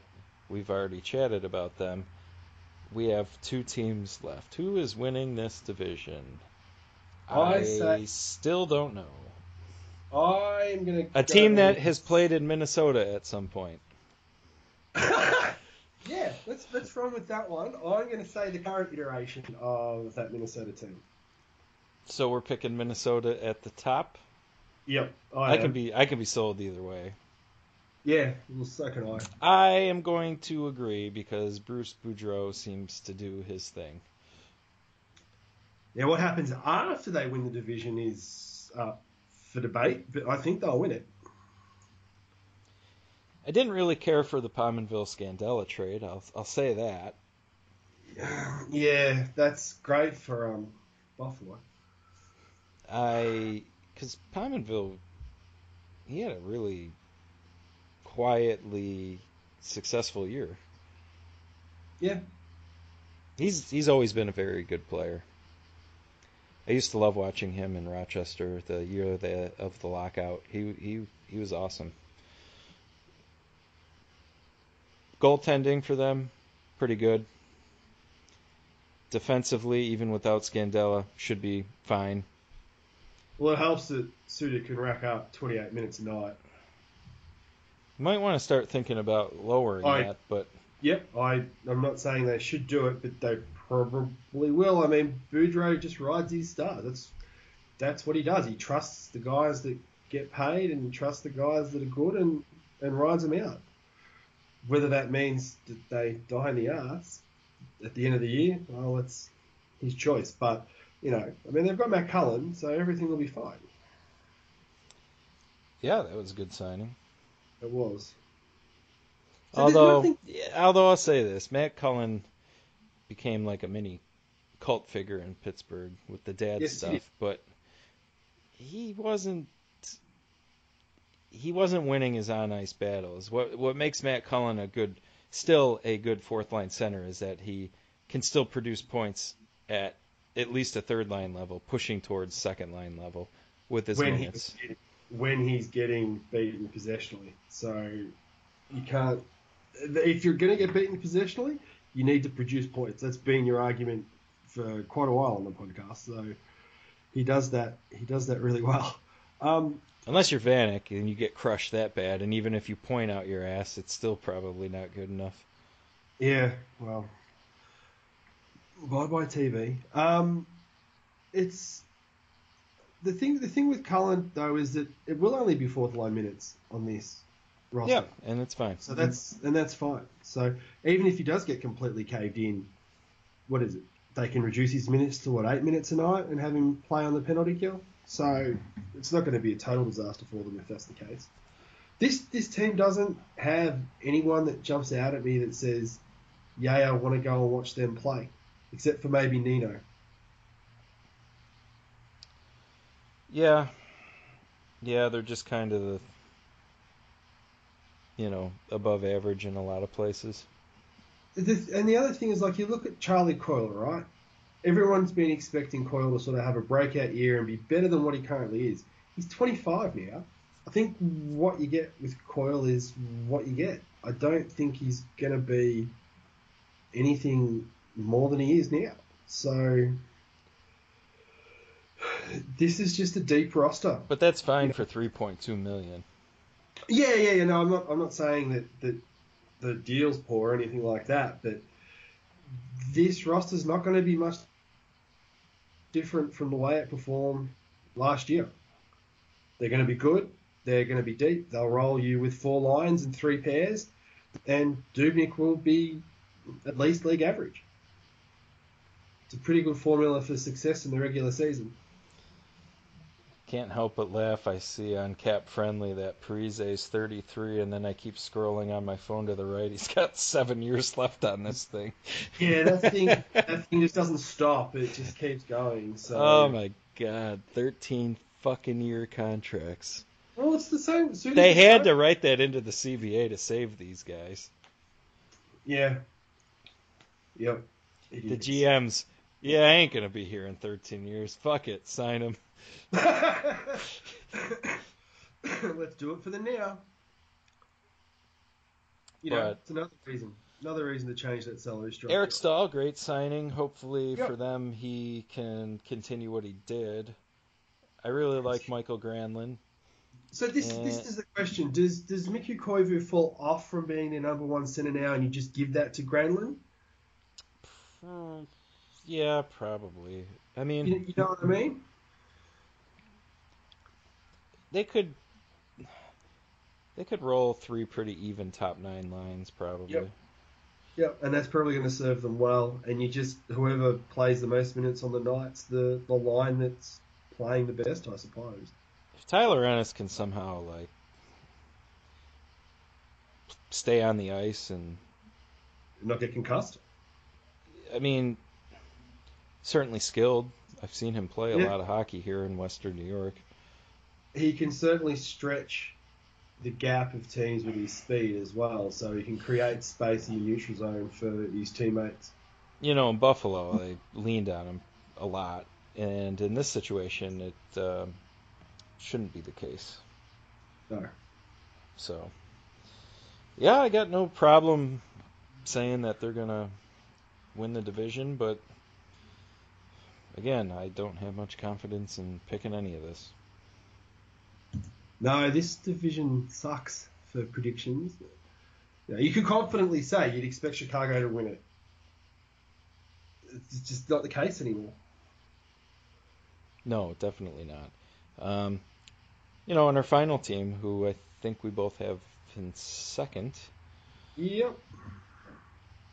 we've already chatted about them. We have two teams left. Who is winning this division? I say- still don't know. I am gonna A go team that has played in Minnesota at some point. yeah, let's let's run with that one. I'm going to say the current iteration of that Minnesota team. So we're picking Minnesota at the top. Yep, I can be I can be sold either way. Yeah, well, so can I. I am going to agree because Bruce Boudreau seems to do his thing. Now, what happens after they win the division is up for debate, but I think they'll win it. I didn't really care for the Pominville Scandella trade. I'll I'll say that. Yeah, that's great for um, Buffalo. I because Pominville, he had a really quietly successful year. Yeah, He's he's always been a very good player. I used to love watching him in Rochester the year of the of the lockout. He he he was awesome. Goaltending for them, pretty good. Defensively, even without Scandella, should be fine. well, it helps that Suter can rack up 28 minutes a night. You might want to start thinking about lowering I- that, but Yep, I I'm not saying they should do it, but they probably will. I mean, Boudreau just rides his star. That's that's what he does. He trusts the guys that get paid and trusts the guys that are good, and and rides them out. Whether that means that they die in the ass at the end of the year, well, it's his choice. But you know, I mean, they've got Matt Cullen, so everything will be fine. Yeah, that was a good signing. It was. So although, nothing... although I'll say this, Matt Cullen became like a mini cult figure in Pittsburgh with the dad yes, stuff, he but he wasn't he wasn't winning his on ice battles. What what makes Matt Cullen a good still a good fourth line center is that he can still produce points at at least a third line level, pushing towards second line level with his when minutes. He's, when he's getting beaten possessionally, so you can't. If you're going to get beaten possessionally, you need to produce points. That's been your argument for quite a while on the podcast. So he does that. He does that really well. Um, Unless you're Vanek and you get crushed that bad, and even if you point out your ass, it's still probably not good enough. Yeah, well, bye bye TV. Um, it's the thing. The thing with Cullen though is that it will only be fourth line minutes on this roster. Yeah, and it's fine. So that's and that's fine. So even if he does get completely caved in, what is it? They can reduce his minutes to what eight minutes a night and have him play on the penalty kill. So it's not going to be a total disaster for them if that's the case. This this team doesn't have anyone that jumps out at me that says, "Yay, I want to go and watch them play," except for maybe Nino. Yeah, yeah, they're just kind of the, you know, above average in a lot of places. and the other thing is, like, you look at Charlie Coyle, right? everyone's been expecting Coyle to sort of have a breakout year and be better than what he currently is. He's 25 now. I think what you get with Coyle is what you get. I don't think he's going to be anything more than he is now. So this is just a deep roster. But that's fine you know? for 3.2 million. Yeah, yeah, yeah. No, I'm not. I'm not saying that that the deal's poor or anything like that. But this roster's not going to be much different from the way it performed last year. They're going to be good. They're going to be deep. They'll roll you with four lines and three pairs, and Dubnyk will be at least league average. It's a pretty good formula for success in the regular season. Can't help but laugh. I see on Cap Friendly that Parise's 33, and then I keep scrolling on my phone to the right. He's got seven years left on this thing. Yeah, that thing that thing just doesn't stop. It just keeps going. So. Oh my god, 13 fucking year contracts. Well, it's the same. They had to write that into the CBA to save these guys. Yeah. Yep. The GMs. Yeah, I ain't gonna be here in 13 years. Fuck it, sign him. Let's do it for the now. You know, but, it's another reason. Another reason to change that salary structure. Eric Staal, great signing. Hopefully yep. for them, he can continue what he did. I really like Michael Granlund. So this and... this is the question: Does does Mikko Koivu fall off from being the number one center now, and you just give that to Granlund? Hmm, yeah, probably. I mean, you, you know what I mean? They could they could roll three pretty even top nine lines probably. Yep. Yep, and that's probably going to serve them well. And you just whoever plays the most minutes on the nights, the the line that's playing the best, I suppose. If Tyler Ennis can somehow like stay on the ice and not get concussed. I mean, certainly skilled. I've seen him play a yeah. lot of hockey here in Western New York he can certainly stretch the gap of teams with his speed as well, so he can create space in the neutral zone for his teammates. You know, in Buffalo, they leaned on him a lot, and in this situation, it uh, shouldn't be the case. No. So, yeah, I got no problem saying that they're gonna win the division, but again, I don't have much confidence in picking any of this. No, this division sucks for predictions. You, you could confidently say you'd expect Chicago to win it. It's just not the case anymore. No, definitely not. Um, you know, and our final team, who I think we both have in second. Yep.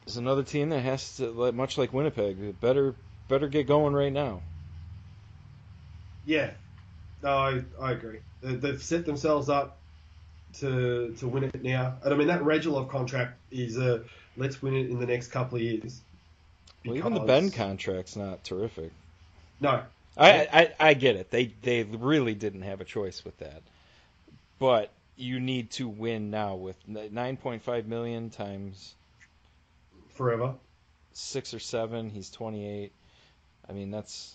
Is another team that has to, much like Winnipeg, better better get going right now. Yeah, no, I, I agree. They've set themselves up to to win it now, and I mean that Radulov contract is a let's win it in the next couple of years. Well, even the Benn contract's not terrific. No, I, I I get it. They they really didn't have a choice with that, but you need to win now with 9.5 million times forever six or seven. He's 28. I mean that's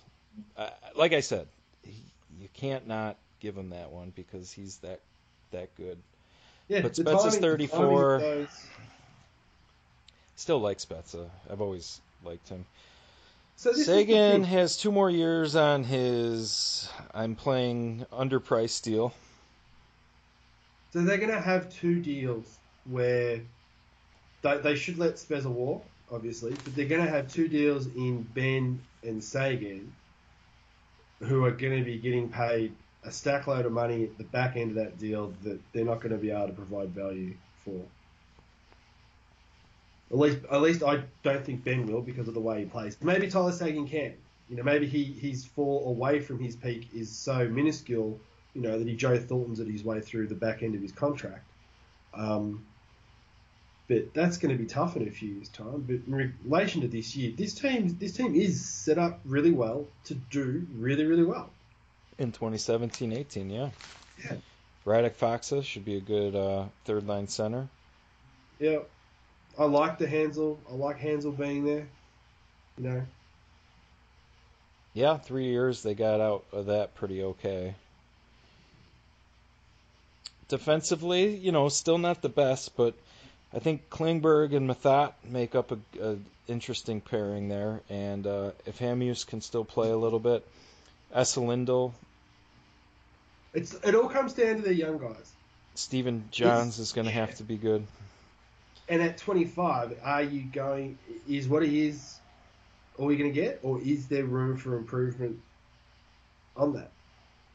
uh, like I said, he, you can't not give him that one because he's that that good. Yeah, but Spezza's 34. Still like Spezza. I've always liked him. So Seguin has two more years on his I'm playing underpriced deal. So they're going to have two deals where they, they should let Spezza walk, obviously, but they're going to have two deals in Benn and Seguin who are going to be getting paid a stack load of money at the back end of that deal that they're not going to be able to provide value for. At least, at least I don't think Benn will because of the way he plays. Maybe Tyler Seguin can. You know, maybe he his fall away from his peak is so minuscule, you know, that he Joe Thornton's at his way through the back end of his contract. Um, but that's going to be tough in a few years' time. But in relation to this year, this team this team is set up really well to do really really well. In 2017-18, yeah. Yeah. Radek Faksa should be a good uh, third line center. Yeah. I like the Hanzal. I like Hanzal being there. You know. Yeah, three years they got out of that pretty okay. Defensively, you know, still not the best, but I think Klingberg and Methot make up a, a interesting pairing there. And uh, if Hamhuis can still play a little bit, Esa Lindell. It's it all comes down to the young guys. Stephen Johns it's, is going to yeah. have to be good. And at 25, are you going? Is what he is all you're going to get, or is there room for improvement on that?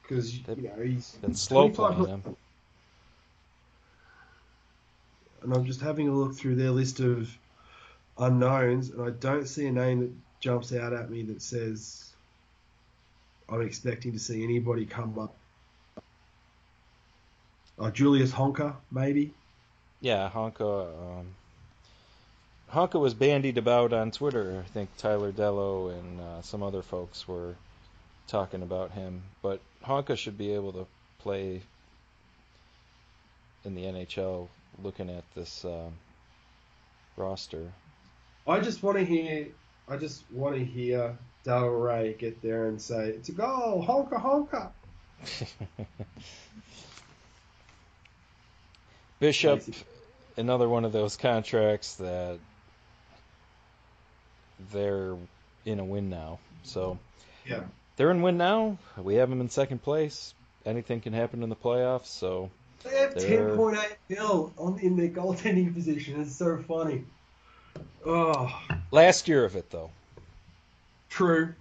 Because you know he's been slow playing him. And I'm just having a look through their list of unknowns, and I don't see a name that jumps out at me that says I'm expecting to see anybody come up. Uh, Julius Honka, maybe. Yeah, Honka. Um, Honka was bandied about on Twitter. I think Tyler Dellow and uh, some other folks were talking about him, but Honka should be able to play in the NHL. Looking at this um, roster, I just want to hear. I just want to hear Del Ray get there and say, "It's a goal, honka honka." Bishop, another one of those contracts that they're in a win now. So yeah, they're in win now. We have them in second place. Anything can happen in the playoffs. So they have ten point eight mil on in their goaltending position. It's so funny. Oh, last year of it though. True,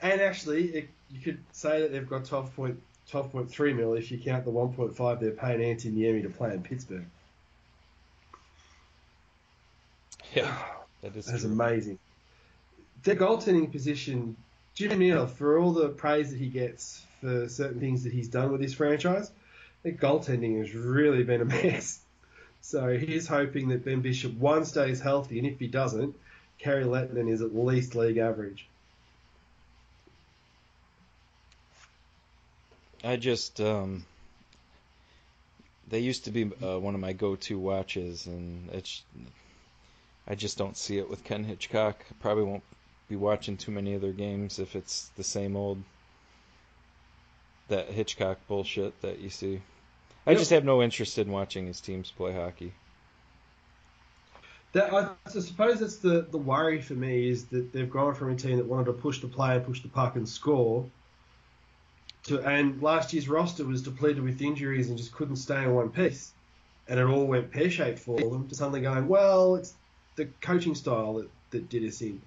and actually, it, you could say that they've got 12 point, 12.3 mil if you count the 1.5 they're paying Antti Niemi to play in Pittsburgh. Yeah, that is That's true. amazing. Their goaltending position, Jim Nill, for all the praise that he gets for certain things that he's done with this franchise, their goaltending has really been a mess. So he's hoping that Ben Bishop one stays healthy, and if he doesn't, Kari Lehtonen is at least league average. I just um, they used to be uh, one of my go-to watches, and it's I just don't see it with Ken Hitchcock. I probably won't be watching too many other games if it's the same old that Hitchcock bullshit that you see. I yep. just have no interest in watching his teams play hockey. That, I, I, suppose that's the, the worry for me is that they've gone from a team that wanted to push the play and push the puck and score to and last year's roster was depleted with injuries and just couldn't stay in one piece, and it all went pear shaped for them. To suddenly going, well, it's the coaching style that, that did us in.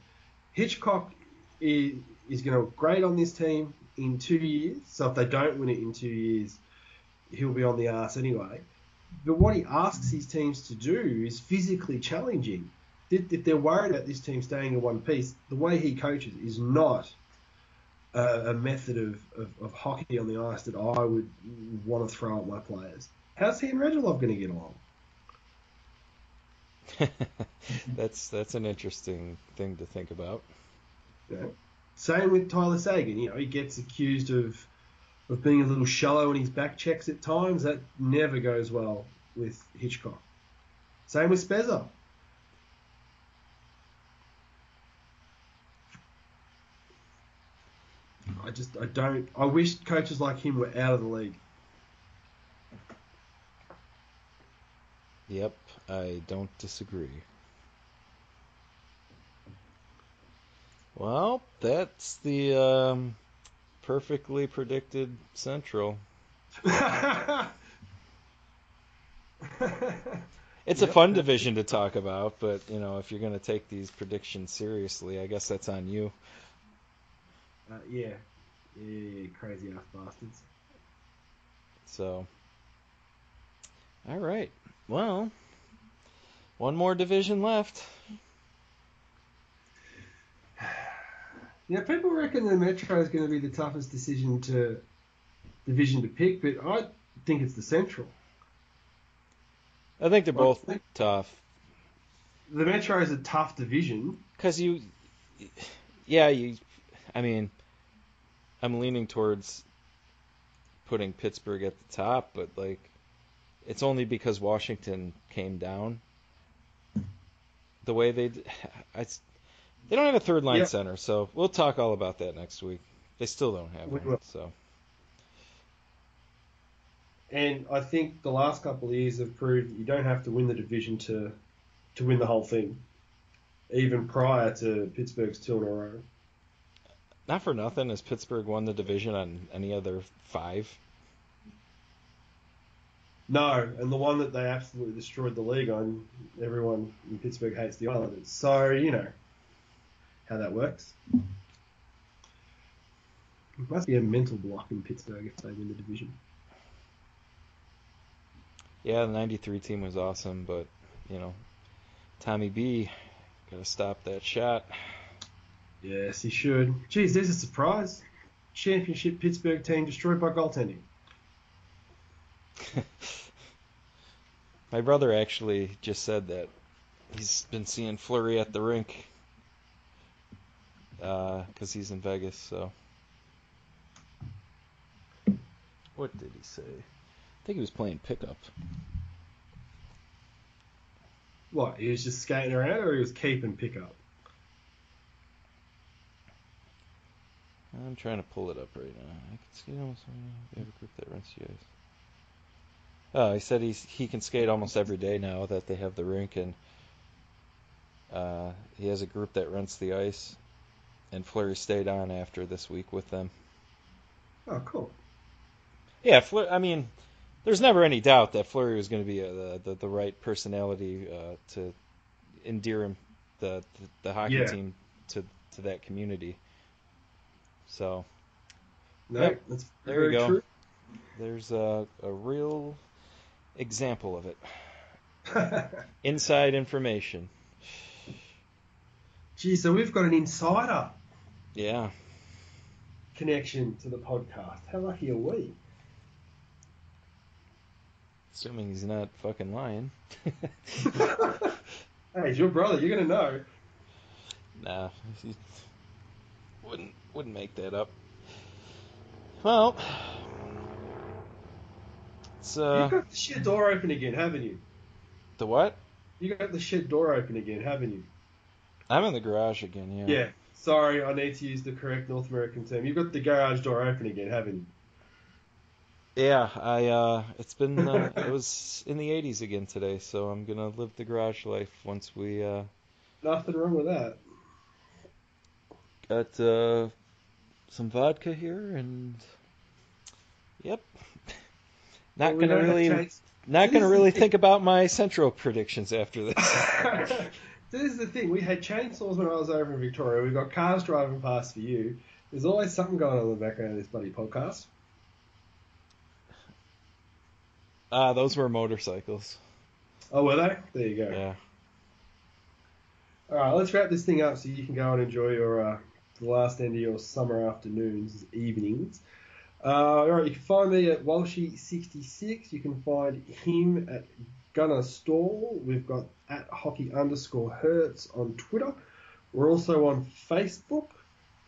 Hitchcock is, is going to grade on this team in two years. So if they don't win it in two years, he'll be on the arse anyway. but what he asks his teams to do is physically challenging. If they're worried about this team staying in one piece, the way he coaches is not a, a method of, of, of hockey on the ice that I would want to throw at my players. How's he and Radulov going to get along? that's that's an interesting thing to think about. Yeah. Same with Tyler Seguin. You know, he gets accused of of being a little shallow in his back checks at times. That never goes well with Hitchcock. Same with Spezza. I just I don't I wish coaches like him were out of the league. Yep, I don't disagree. Well, that's the um, perfectly predicted Central. It's Yep. a fun division to talk about, but you know, if you're going to take these predictions seriously, I guess that's on you. Uh, yeah. Yeah, yeah, crazy ass bastards. So, all right. Well, one more division left. Yeah, people reckon the Metro is going to be the toughest decision to division to pick, but I think it's the Central. I think they're both think- tough The Metro is a tough division. because you, yeah, you. I mean, I'm leaning towards putting Pittsburgh at the top, but like, it's only because Washington came down. The way they, I, they don't have a third line Yeah. center, so we'll talk all about that next week. They still don't have We one, will. so And I think the last couple of years have proved that you don't have to win the division to to win the whole thing, even prior to Pittsburgh's two in a row. Not for nothing has Pittsburgh won the division on any other five. No, and the one that they absolutely destroyed the league on, everyone in Pittsburgh hates the Islanders. So, you know how that works. It must be a mental block in Pittsburgh if they win the division. Yeah, the '93 team was awesome, but you know, Tommy B, gotta stop that shot. Yes, he should. Geez, there's a surprise. Championship Pittsburgh team destroyed by goaltending. My brother actually just said that he's been seeing Fleury at the rink uh, because he's in Vegas. So, what did he say? I think he was playing pickup. What, he was just skating around or he was keeping pickup? I'm trying to pull it up right now. I can skate almost. We have a group that rents the ice. Oh, he said he's he can skate almost every day now that they have the rink, and uh, he has a group that rents the ice. And Fleury stayed on after this week with them. Oh, cool. Yeah, Fleur, I mean, there's never any doubt that Fleury was going to be a, the, the the right personality uh, to endear him the the, the hockey Yeah. team to to that community. So No, There very we go. true. there's a a real example of it. Inside information. Gee, so we've got an insider Yeah. connection to the podcast. How lucky are we? Assuming he's not fucking lying. hey, it's your brother. You're to know. nah, he wouldn't wouldn't make that up. Well, it's uh. You've uh got the shit door open again, haven't you? the what? You got the shit door open again, haven't you? I'm in the garage again. Yeah. Yeah. Sorry, I need to use the correct North American term. You've got the garage door open again, haven't you? Yeah, I uh it's been uh, it was in the 80s again today, so I'm to live the garage life once we uh Nothing wrong with that. Got uh some vodka here and yep. Not Well, going to really not to really think about my central predictions after this. this is the thing. We had chainsaws when I was over in Victoria. We've got cars driving past for you. There's always something going on in the background of this bloody podcast. Uh, those were motorcycles. Oh, were they? There you go. Yeah. All right, let's wrap this thing up so you can go and enjoy your uh, the last end of your summer afternoons, evenings. Uh, all right, you can find me at Walshy66. You can find him at Gunner Stall. We've got at hockey underscore Hertz on Twitter. We're also on Facebook.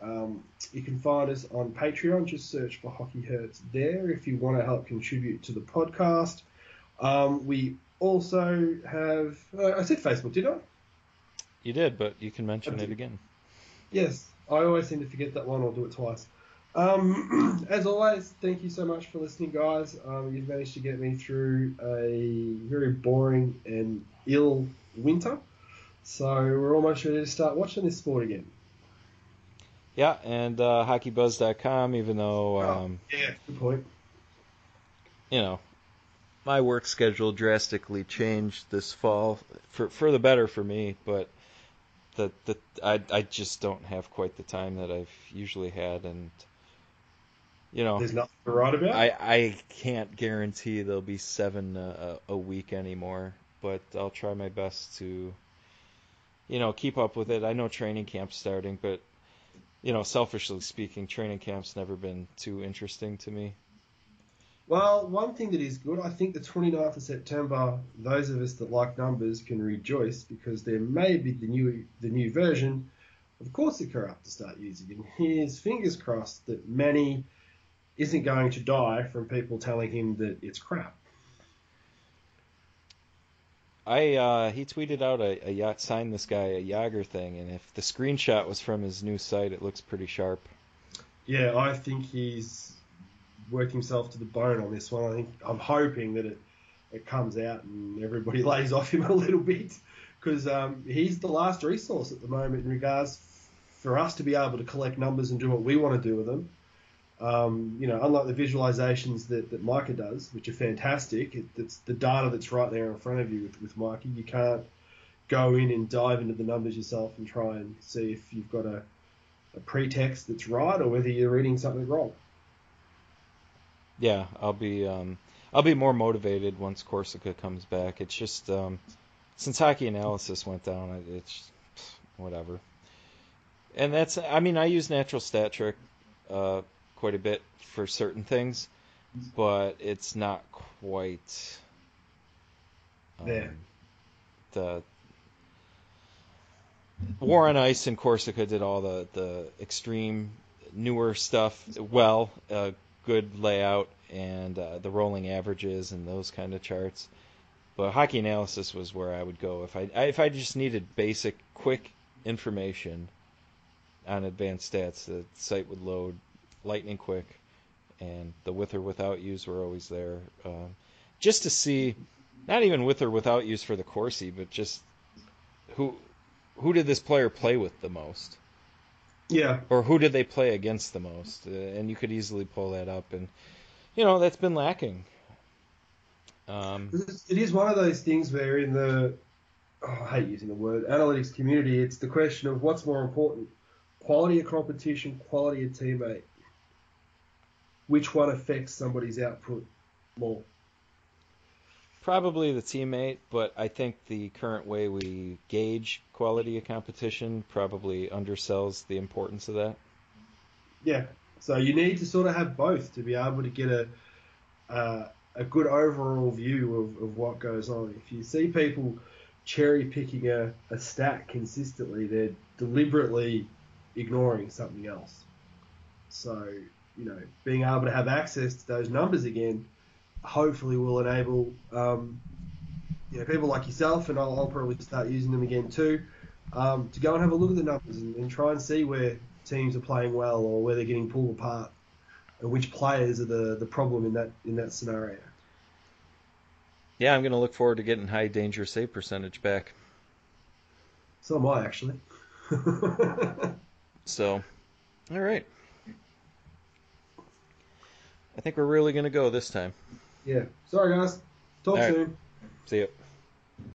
Um, you can find us on Patreon. Just search for Hockey Hertz there if you want to help contribute to the podcast. Um, we also have. Uh, I said Facebook, did I? You did, but you can mention it again. Yes, I always seem to forget that one or do it twice. Um, as always, thank you so much for listening, guys. Um, you've managed to get me through a very boring and ill winter, so we're almost ready to start watching this sport again. Yeah, and uh, hockeybuzz.com, even though, um, yeah, good point. you know, my work schedule drastically changed this fall for for the better for me, but the the I I just don't have quite the time that I've usually had, and you know, There's nothing to write about. I I can't guarantee there'll be seven uh, a, a week anymore, but I'll try my best to, you know, keep up with it. I know training camp's starting, but you know, selfishly speaking, training camp's never been too interesting to me. Well, one thing that is good, I think the 29th of September, those of us that like numbers can rejoice because there may be the new the new version of Corsica up to start using. And here's fingers crossed that Manny isn't going to die from people telling him that it's crap. I uh, he tweeted out a, a yacht sign this guy a Yager thing, and if the screenshot was from his new site, it looks pretty sharp. Yeah, I think he's worked himself to the bone on this one. I think I'm hoping that it it comes out and everybody lays off him a little bit because um, he's the last resource at the moment in regards for us to be able to collect numbers and do what we want to do with them. Um, you know, unlike the visualizations that, that Micah does, which are fantastic, it, it's the data that's right there in front of you with, with Micah. You can't go in and dive into the numbers yourself and try and see if you've got a, a pretext that's right or whether you're reading something wrong. Yeah, I'll be um, I'll be more motivated once Corsica comes back. It's just um, since hockey analysis went down, it's whatever. And that's I mean I use natural stat trick uh, quite a bit for certain things, but it's not quite um, There. the War on Ice and Corsica did all the the extreme newer stuff well, uh, good layout and uh, the rolling averages and those kind of charts. But hockey analysis was where I would go if I if I just needed basic, quick information on advanced stats. The site would load lightning quick, and the with or without use were always there, um, just to see, not even with or without use for the Corsi, but just who who did this player play with the most Yeah, or who did they play against the most? Uh, and you could easily pull that up, and you know that's been lacking. Um, It is one of those things where in the oh, I hate using the word analytics community, it's the question of what's more important: quality of competition, quality of teammate. Which one affects somebody's output more? Probably the teammate, but I think the current way we gauge quality of competition probably undersells the importance of that. Yeah. So you need to sort of have both to be able to get a uh, a good overall view of, of what goes on. If you see people cherry picking a, a stat consistently, they're deliberately ignoring something else. So, you know, being able to have access to those numbers again hopefully will enable um, you know, people like yourself, and I'll, I'll probably start using them again too, um, to go and have a look at the numbers and, and try and see where teams are playing well or where they're getting pulled apart, and which players are the, the problem in that in that scenario. Yeah, I'm going to look forward to getting high danger save percentage back. So am I actually. So, all right. I think we're really going to go this time. Yeah. Sorry guys. Talk All right. soon. See ya.